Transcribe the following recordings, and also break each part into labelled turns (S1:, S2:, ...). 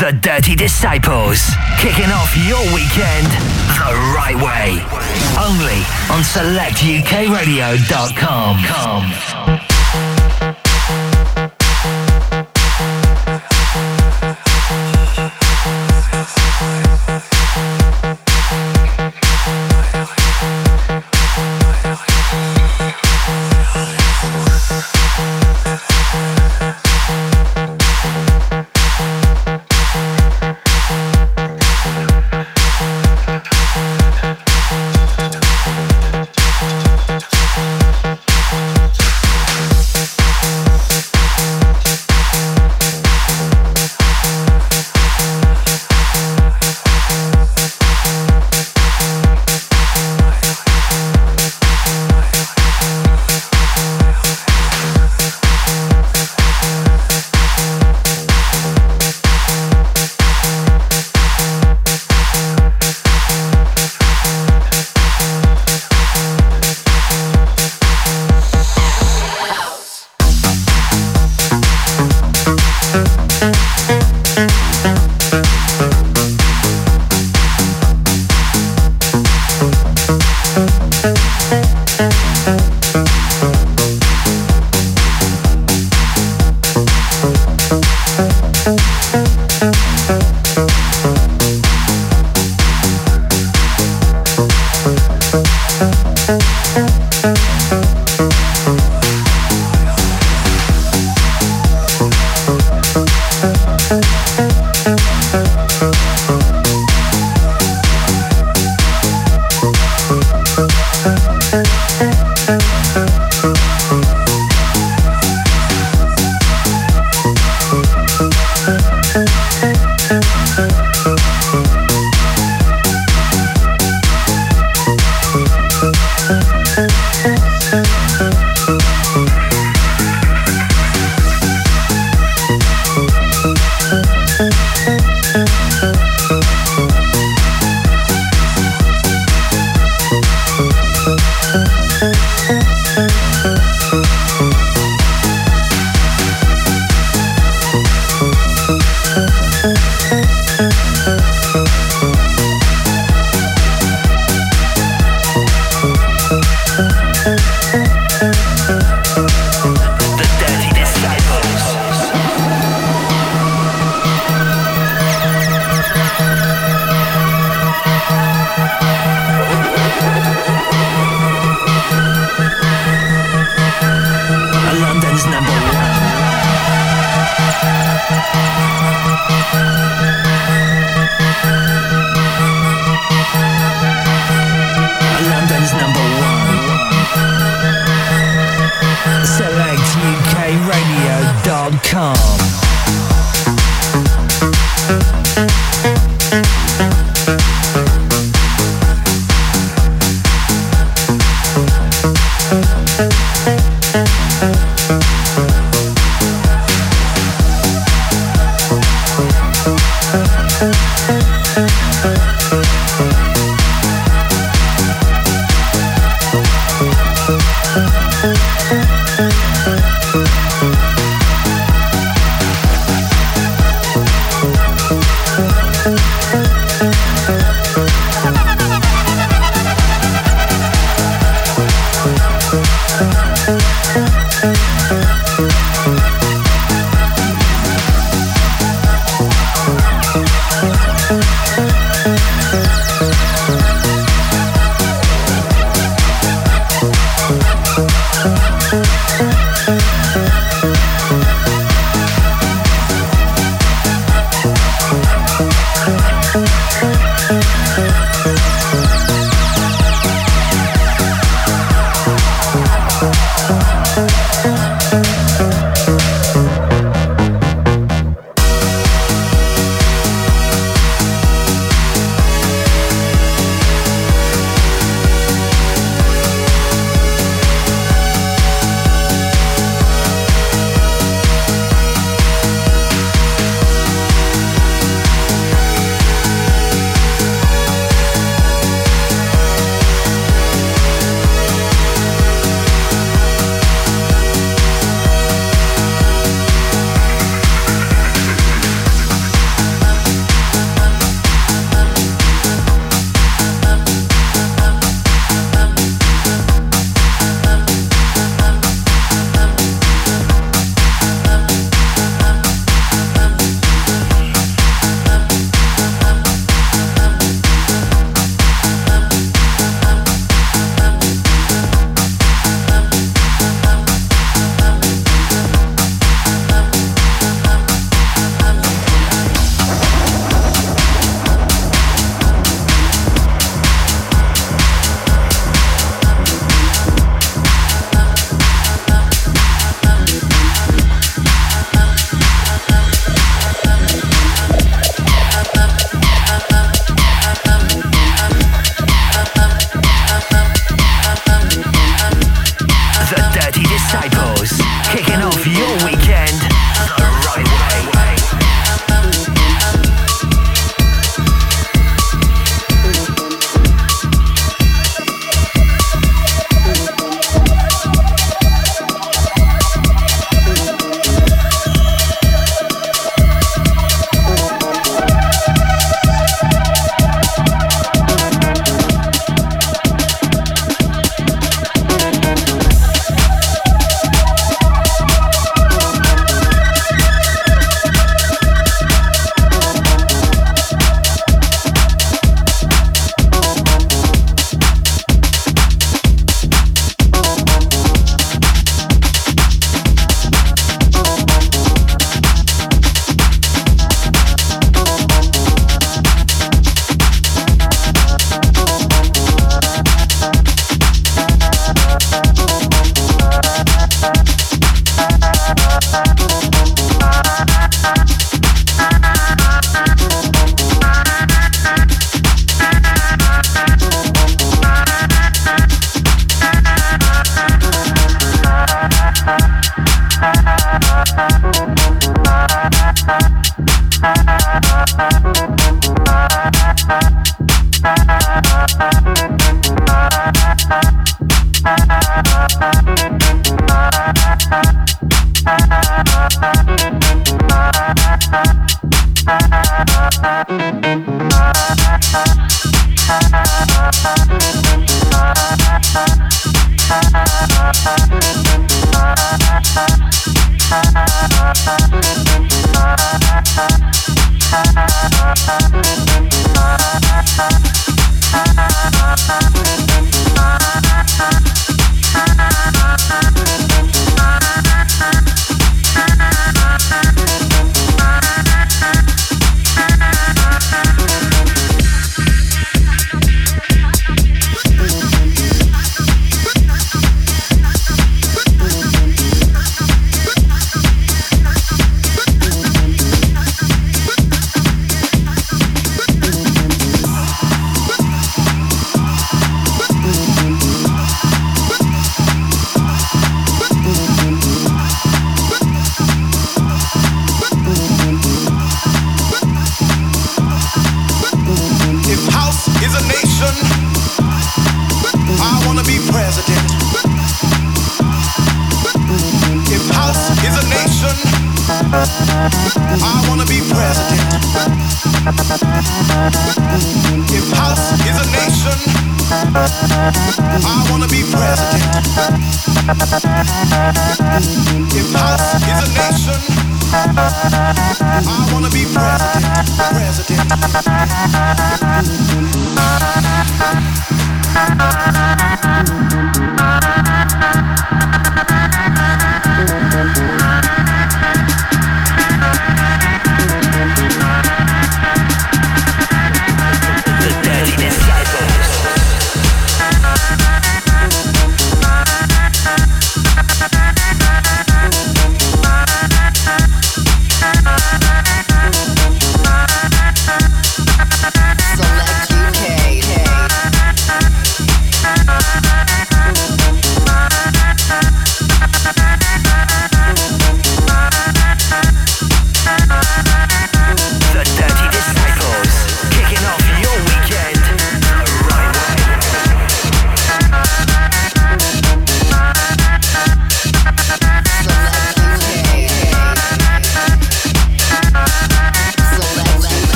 S1: The Dirty Disciples, kicking off your weekend the right way. Only on selectukradio.com.
S2: Música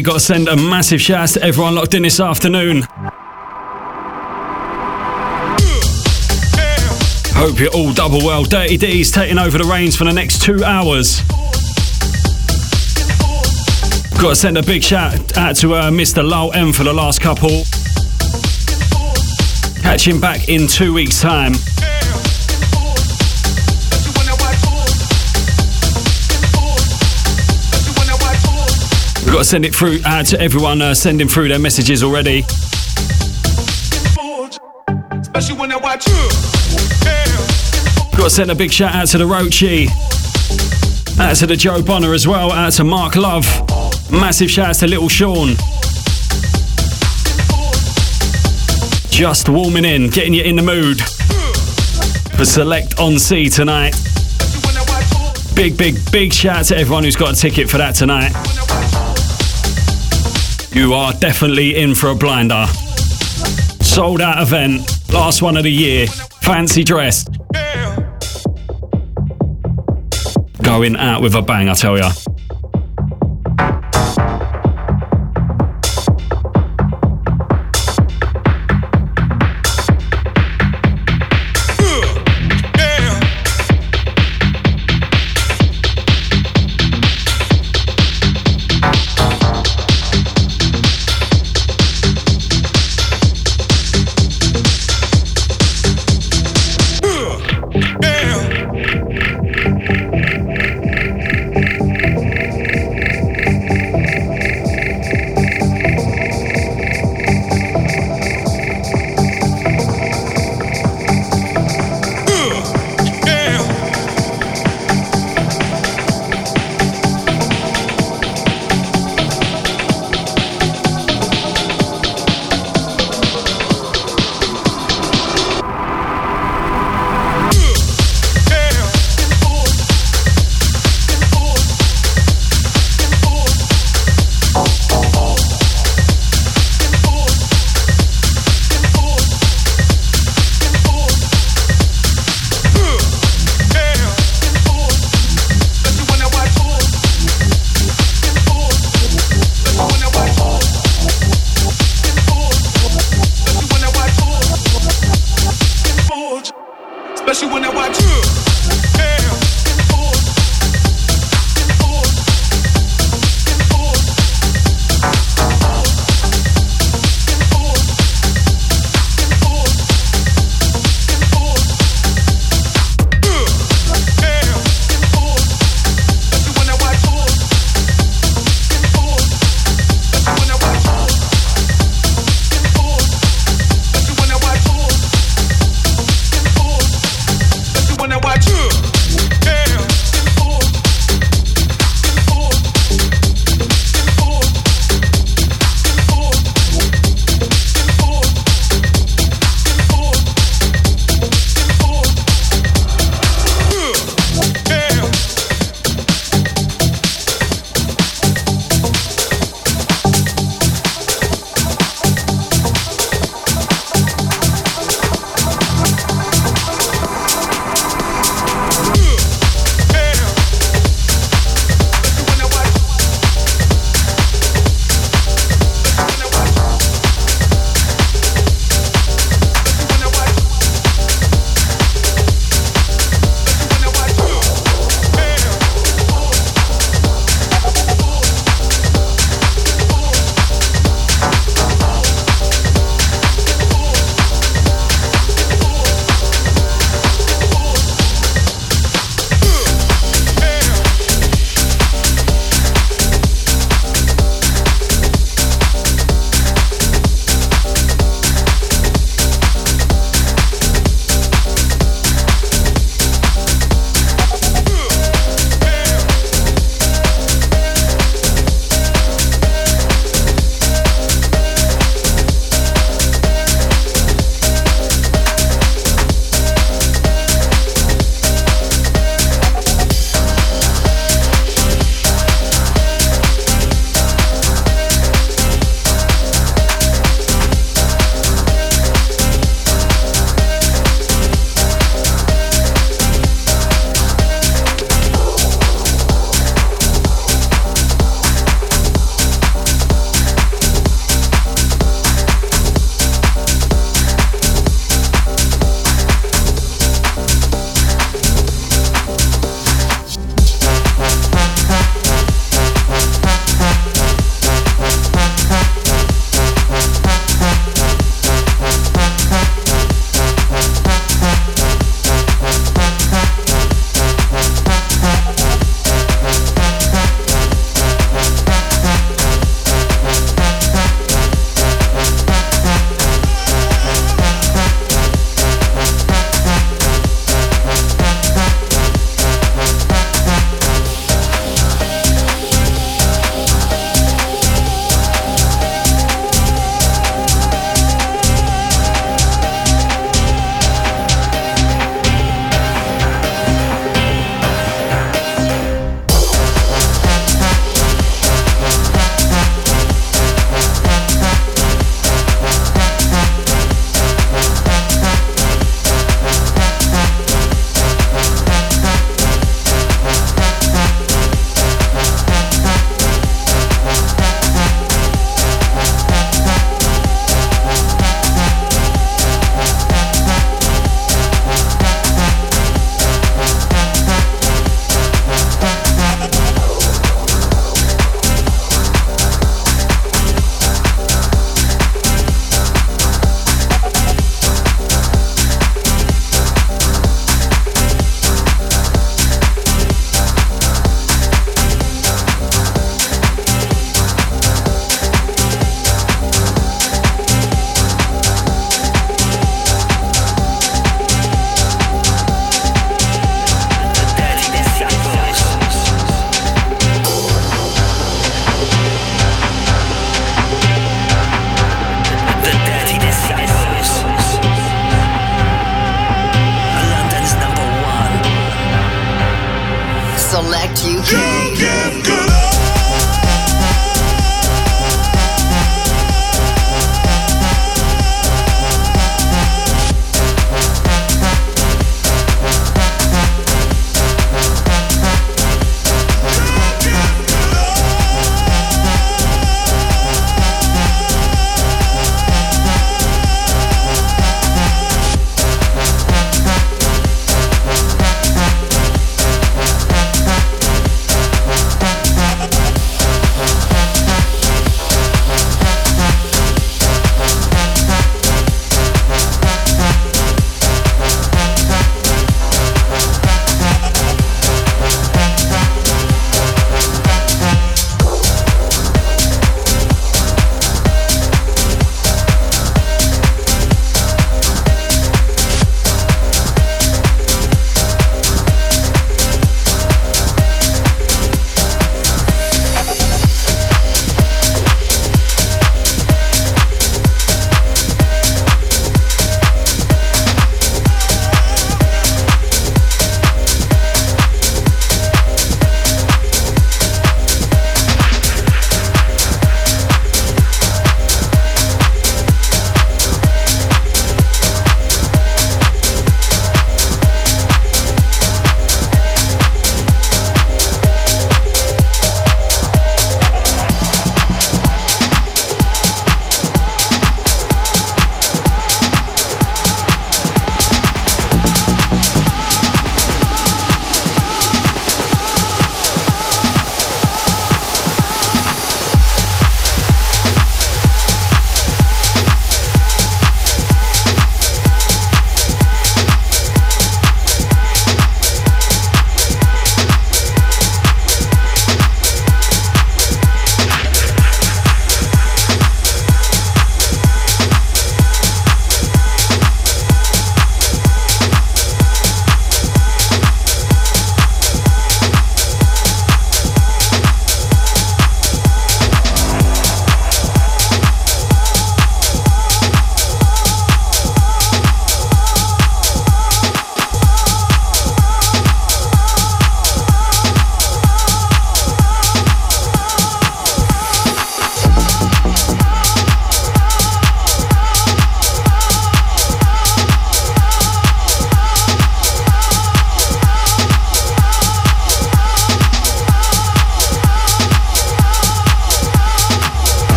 S2: we got to send a massive shout out to everyone locked in this afternoon. Hope you're all double well. Dirty D's taking over the reins for the next two hours.
S3: Got to send a big shout out to uh, Mr. Lowell M for the last couple. Catch him back in two weeks' time. We've got to send it through out to everyone uh, sending through their messages already. Got to send a big shout out to the Roachy. Out to the Joe Bonner as well. Out to Mark Love. Massive shout out to Little Sean. Just warming in, getting you in the mood for Select on Sea tonight. Big, big, big shout out to everyone who's got a ticket for that tonight. You are definitely in for a blinder. Sold out event, last one of the year, fancy dress. Going out with a bang, I tell ya.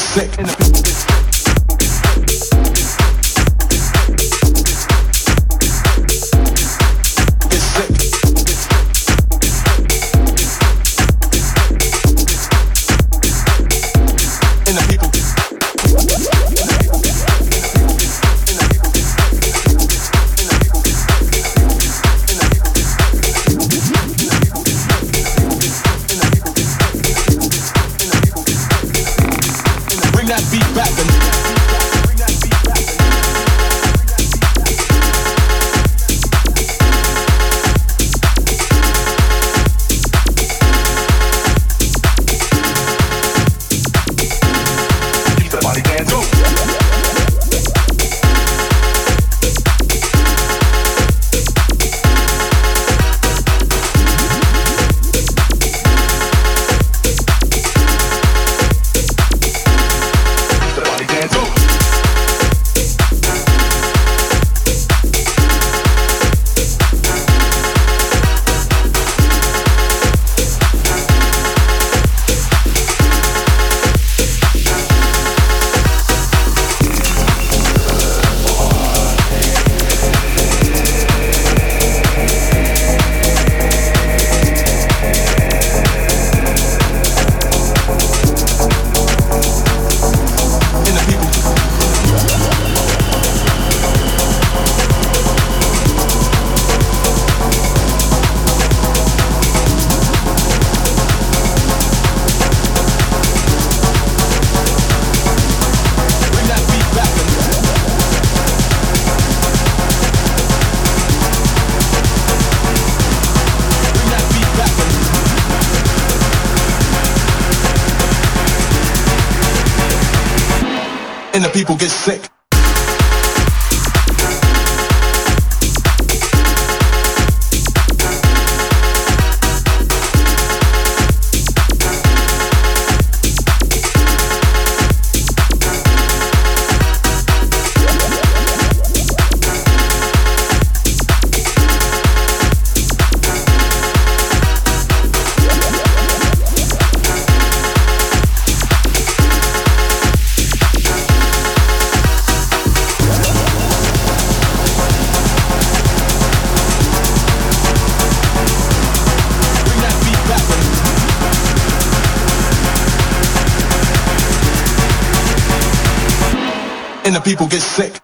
S3: sick.
S2: People get sick.
S3: Right,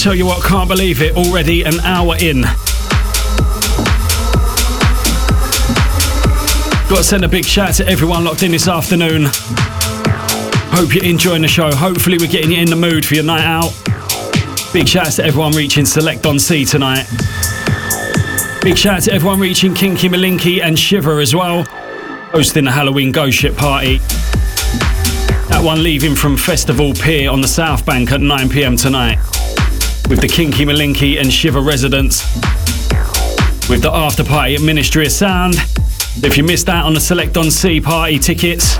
S3: tell you what, can't believe it. Already an hour in. Got to send a big shout to everyone locked in this afternoon. Hope you're enjoying the show. Hopefully, we're getting you in the mood for your night out. Big shout out to everyone reaching Select on Sea tonight. Big shout out to everyone reaching Kinky Malinky and Shiver as well, hosting the Halloween Ghost Ship party. That one leaving from Festival Pier on the South Bank at 9 pm tonight with the Kinky Malinky and Shiver residents. With the after party at Ministry of Sound. If you missed out on the Select on Sea party tickets,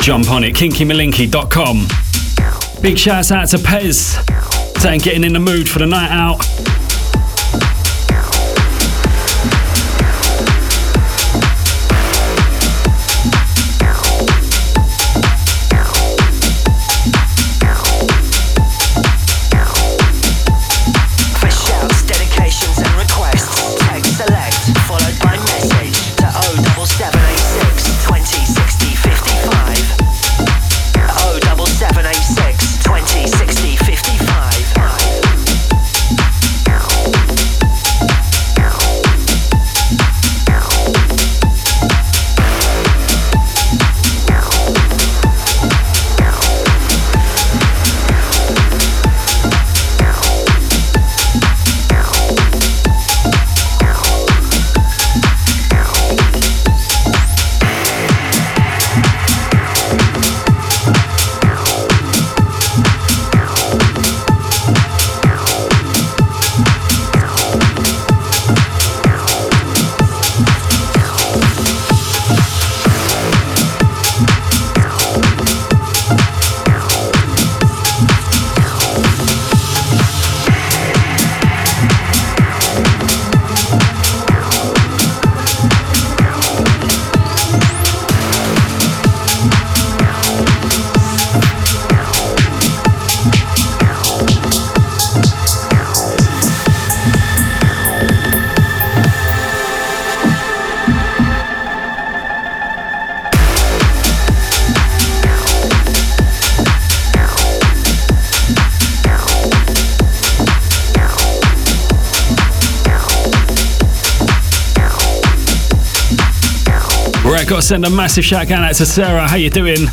S3: jump on it, kinkymalinky.com. Big shout out to Pez, saying getting in the mood for the night out. Send a massive shout out to Sarah. How you doing?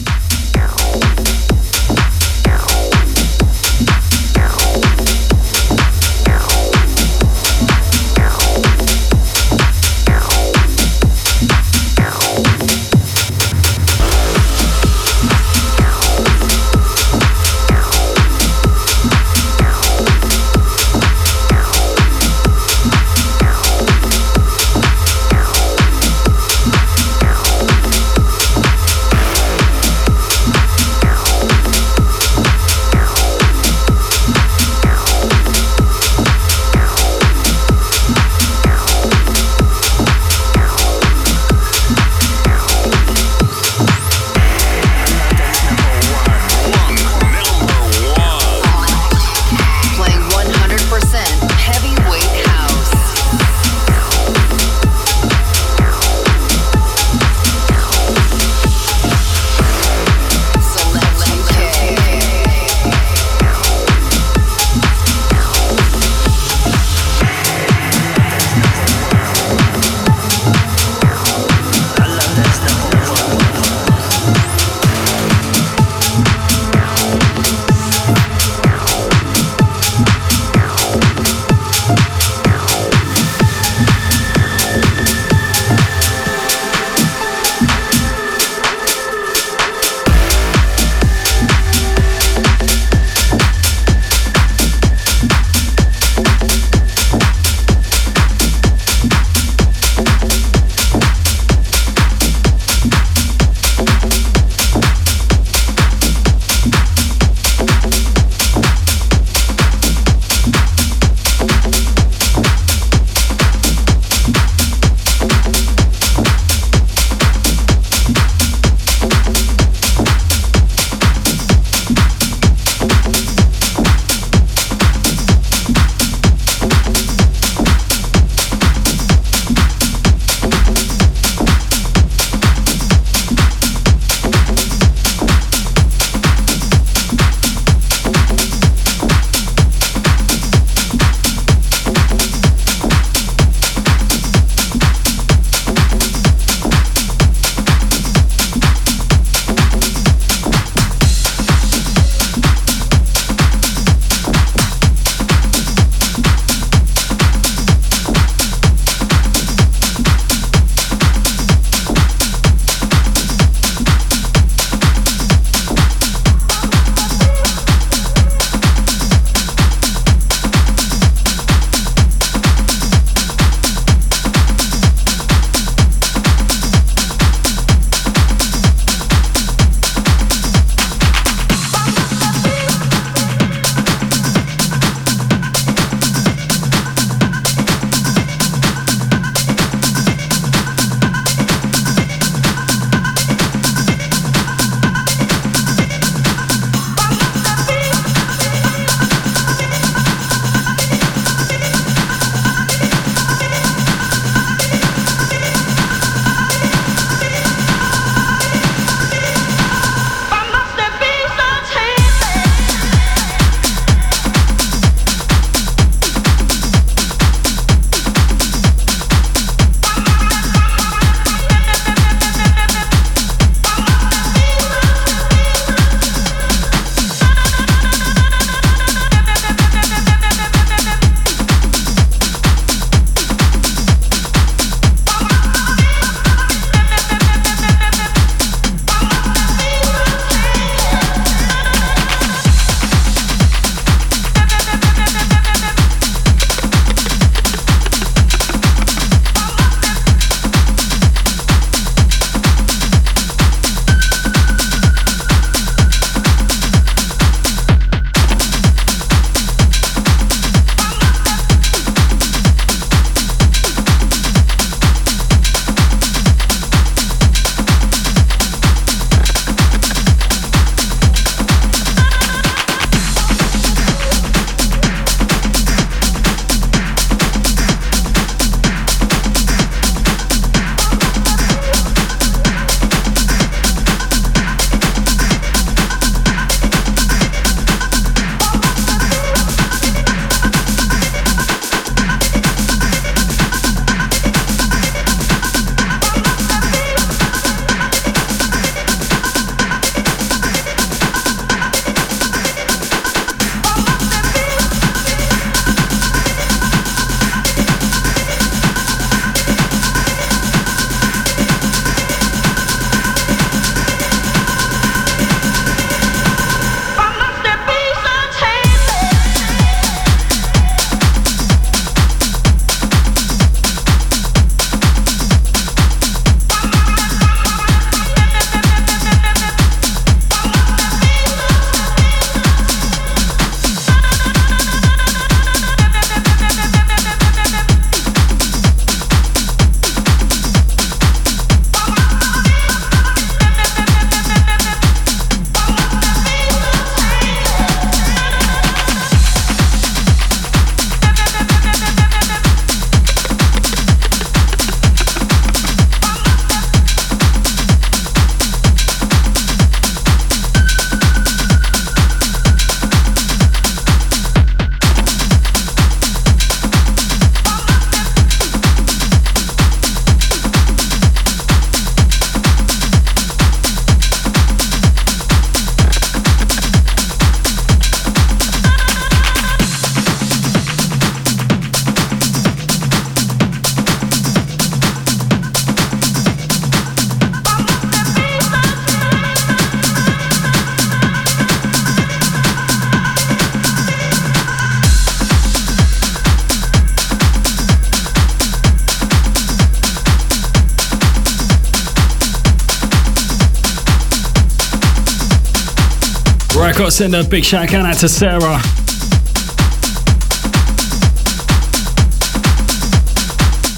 S3: Send a big shout out to Sarah.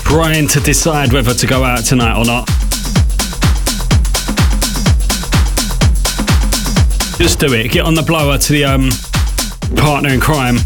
S3: Brian to decide whether to go out tonight or not. Just do it. Get on the blower to the um, partner in crime.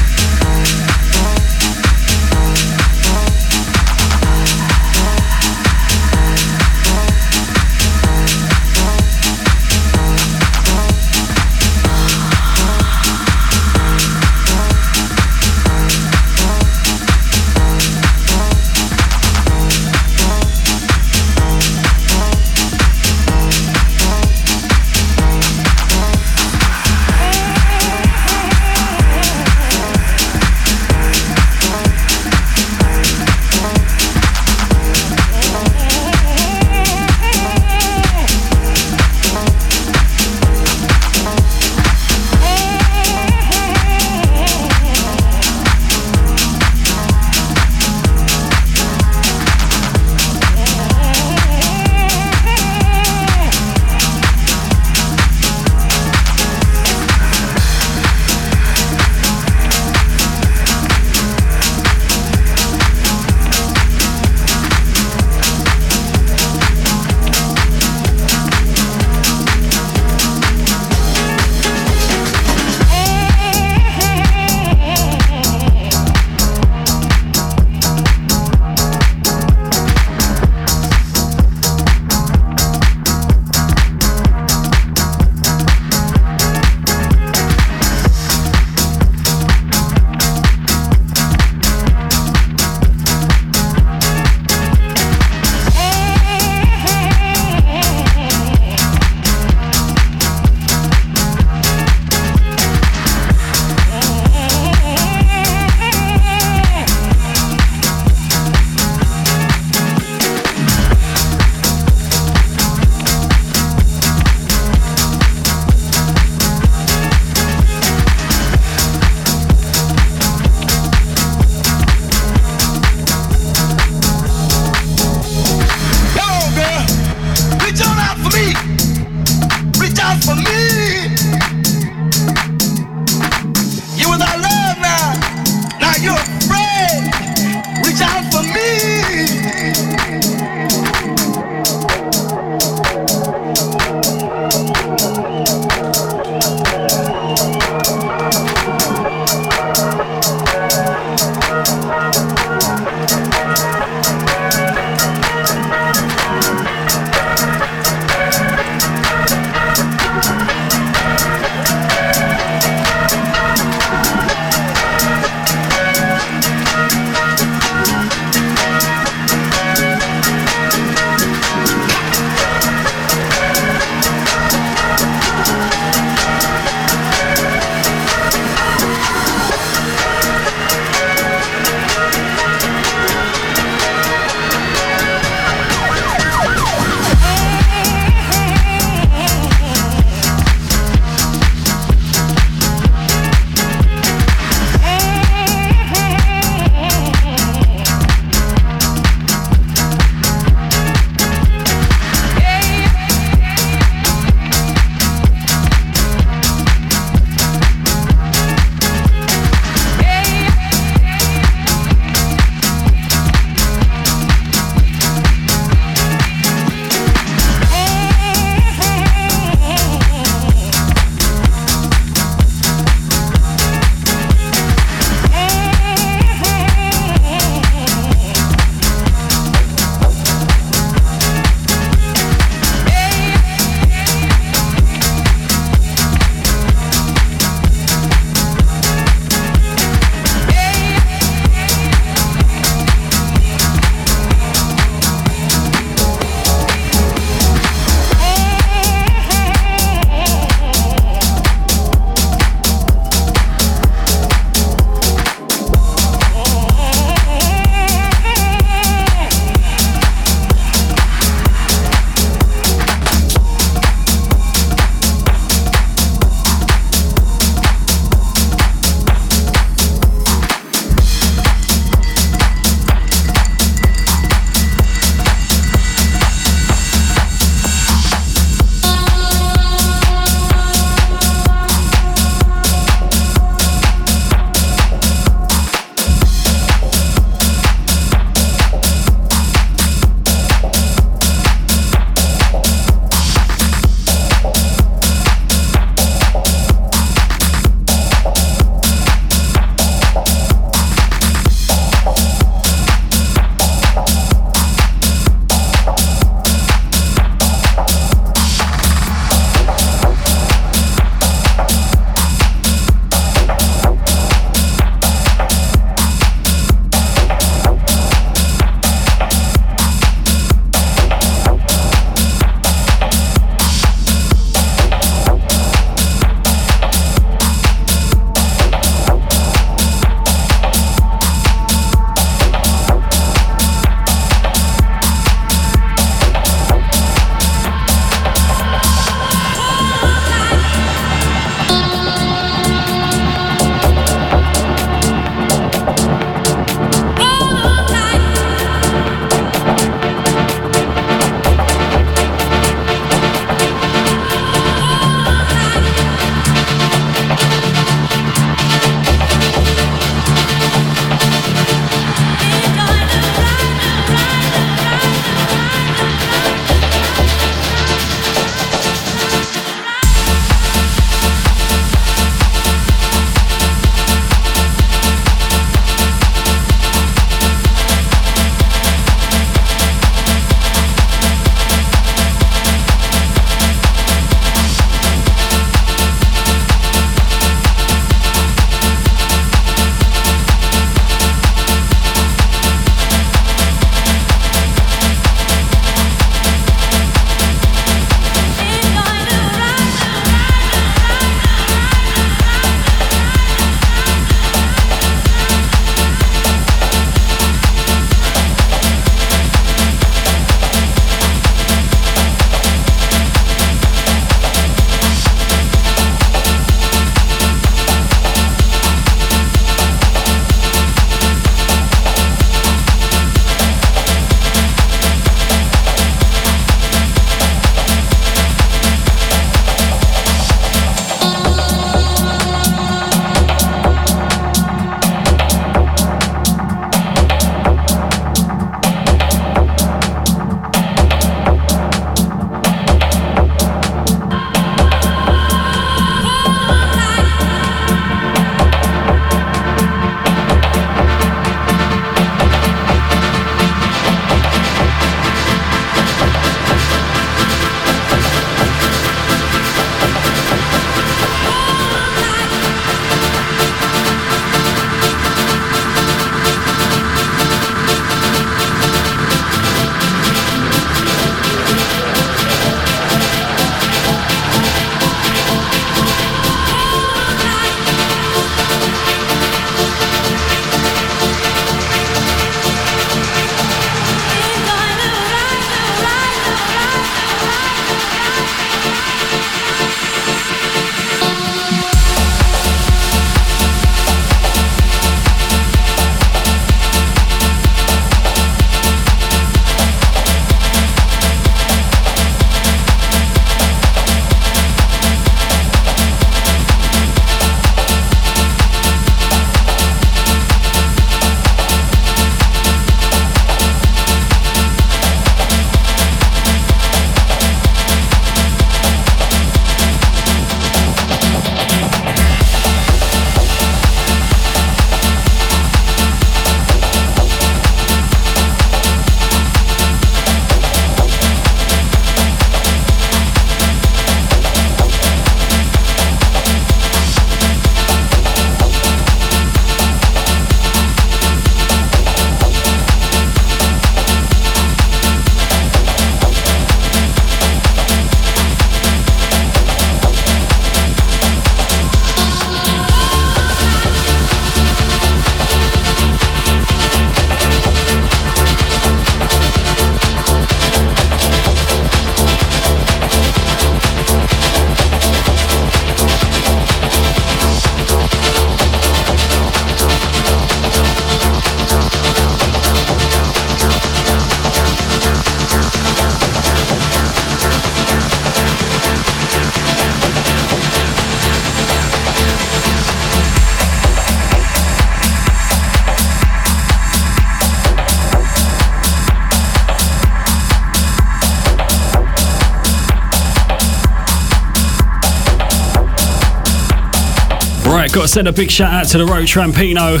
S3: Send a big shout out to the Road Trampino.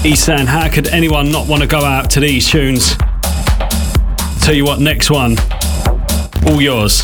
S3: He's saying, how could anyone not want to go out to these tunes? Tell you what, next one, all yours.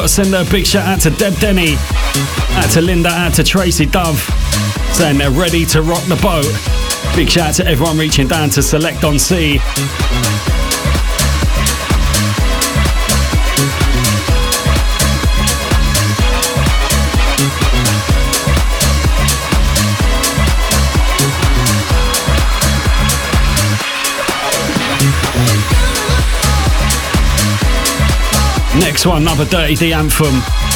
S3: Got to send a big shout out to Deb Denny, out to Linda, out to Tracy Dove, saying they're ready to rock the boat. Big shout out to everyone reaching down to Select on C. Next one, another Dirty D anthem.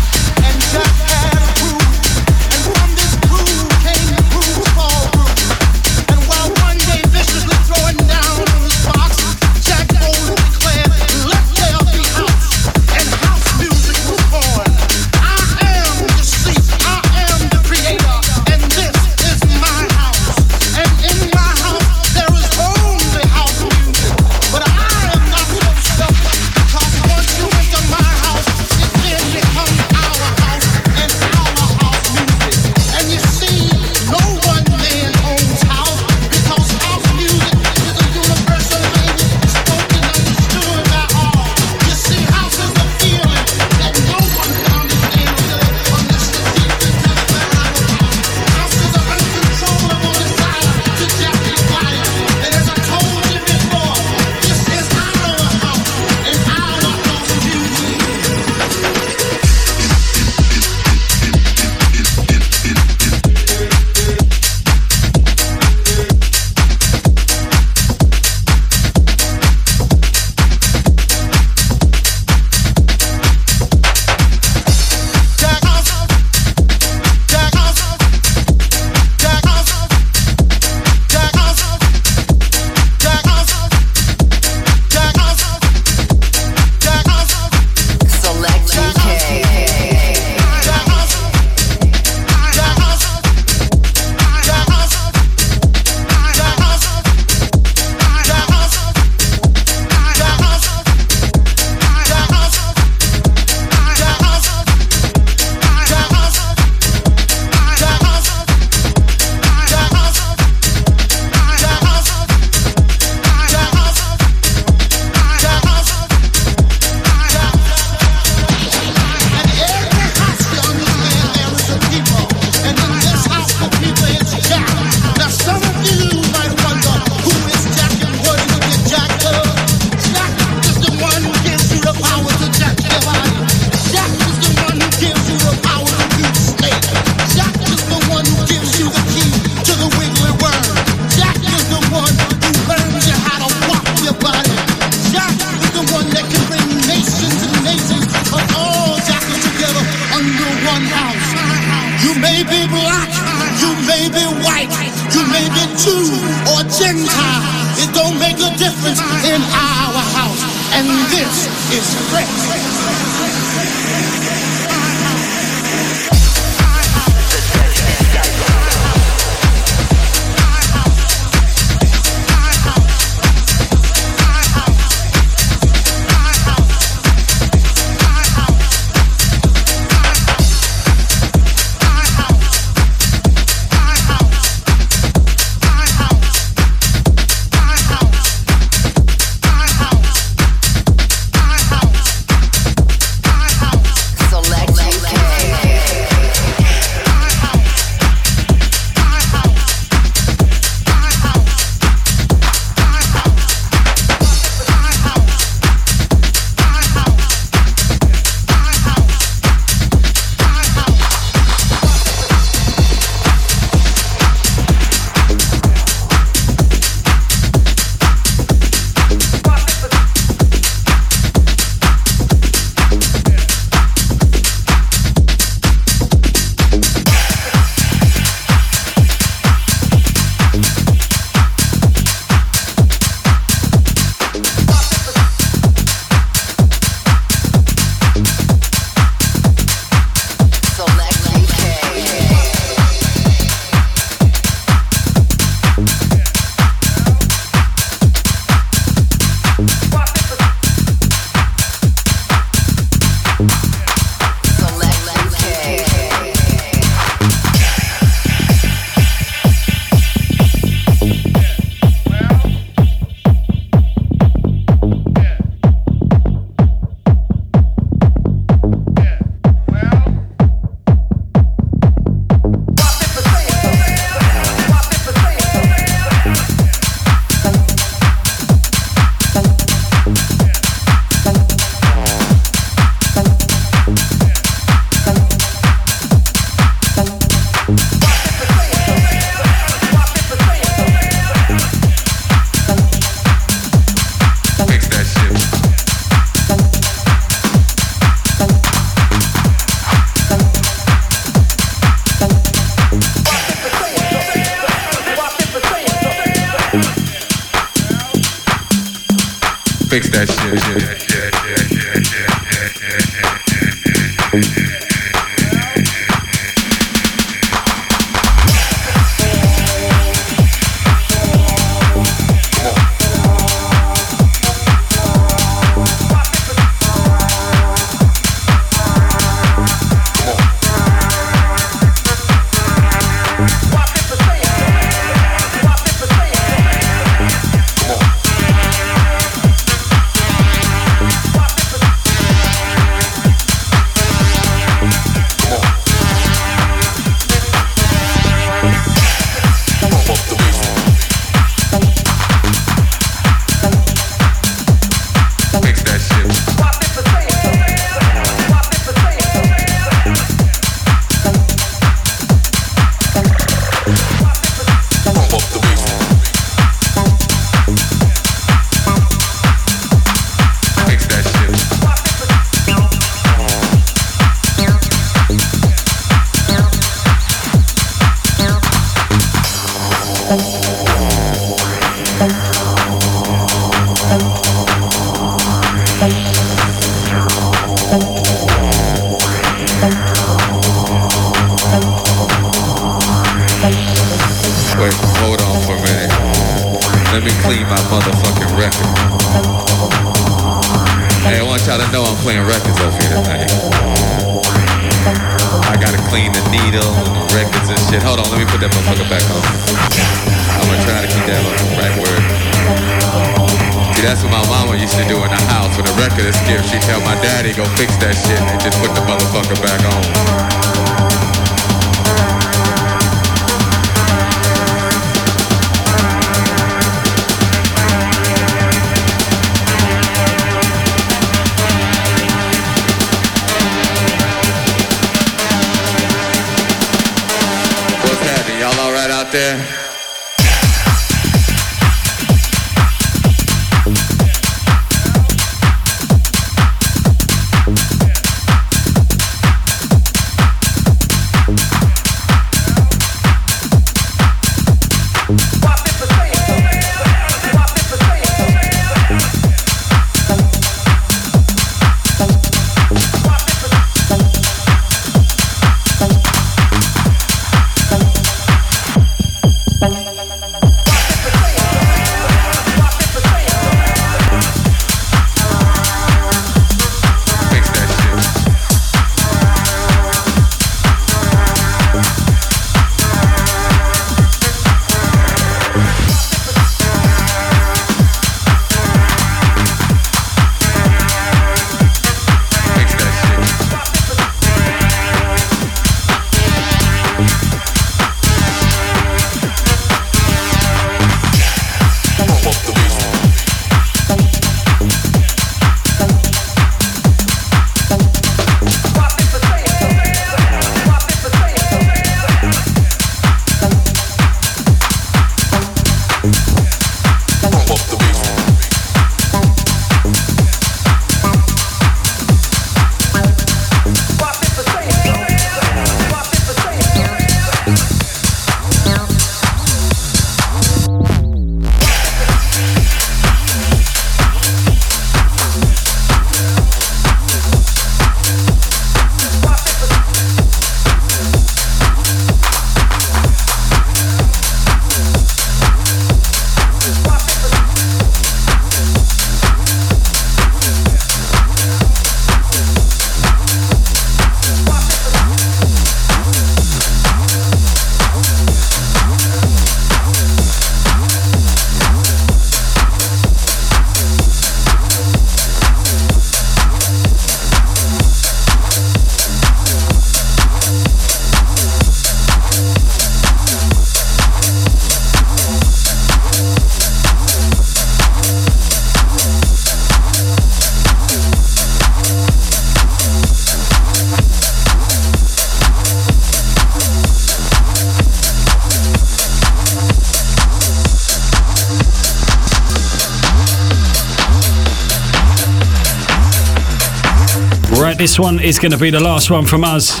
S4: This
S3: one is going to be the last one from us.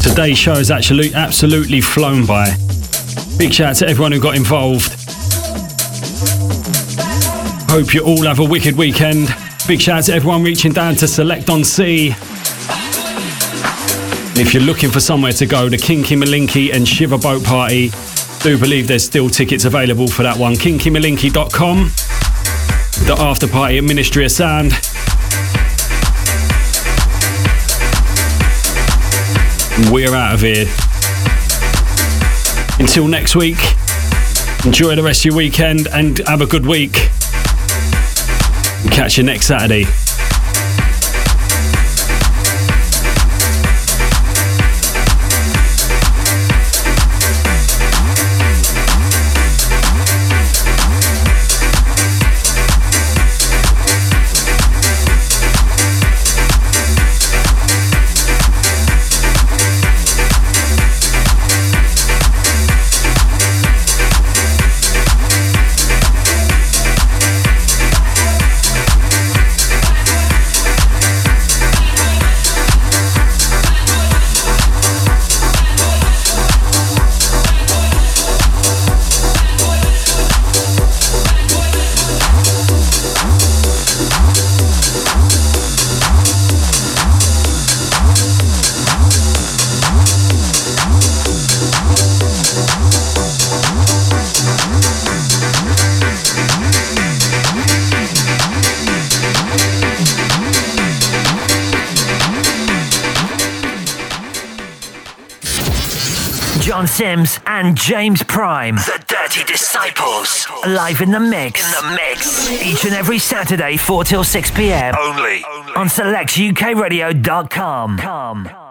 S3: Today's show has actually absolutely flown by. Big shout out to everyone who got involved. Hope you all have a wicked weekend. Big shout out to everyone reaching down to Select on Sea. And if you're looking for somewhere to go, the Kinky Malinky and Shiver Boat Party, do believe there's still tickets available for that one. KinkyMalinky.com. The after party at Ministry of Sound. We're out of here. Until next week, enjoy the rest of your weekend and have a good week. Catch you next Saturday.
S1: Sims and James Prime, the Dirty Disciples, live in the mix. In the mix. Each and every Saturday, 4 till 6 p.m.
S5: Only.
S1: on selectukradio.com.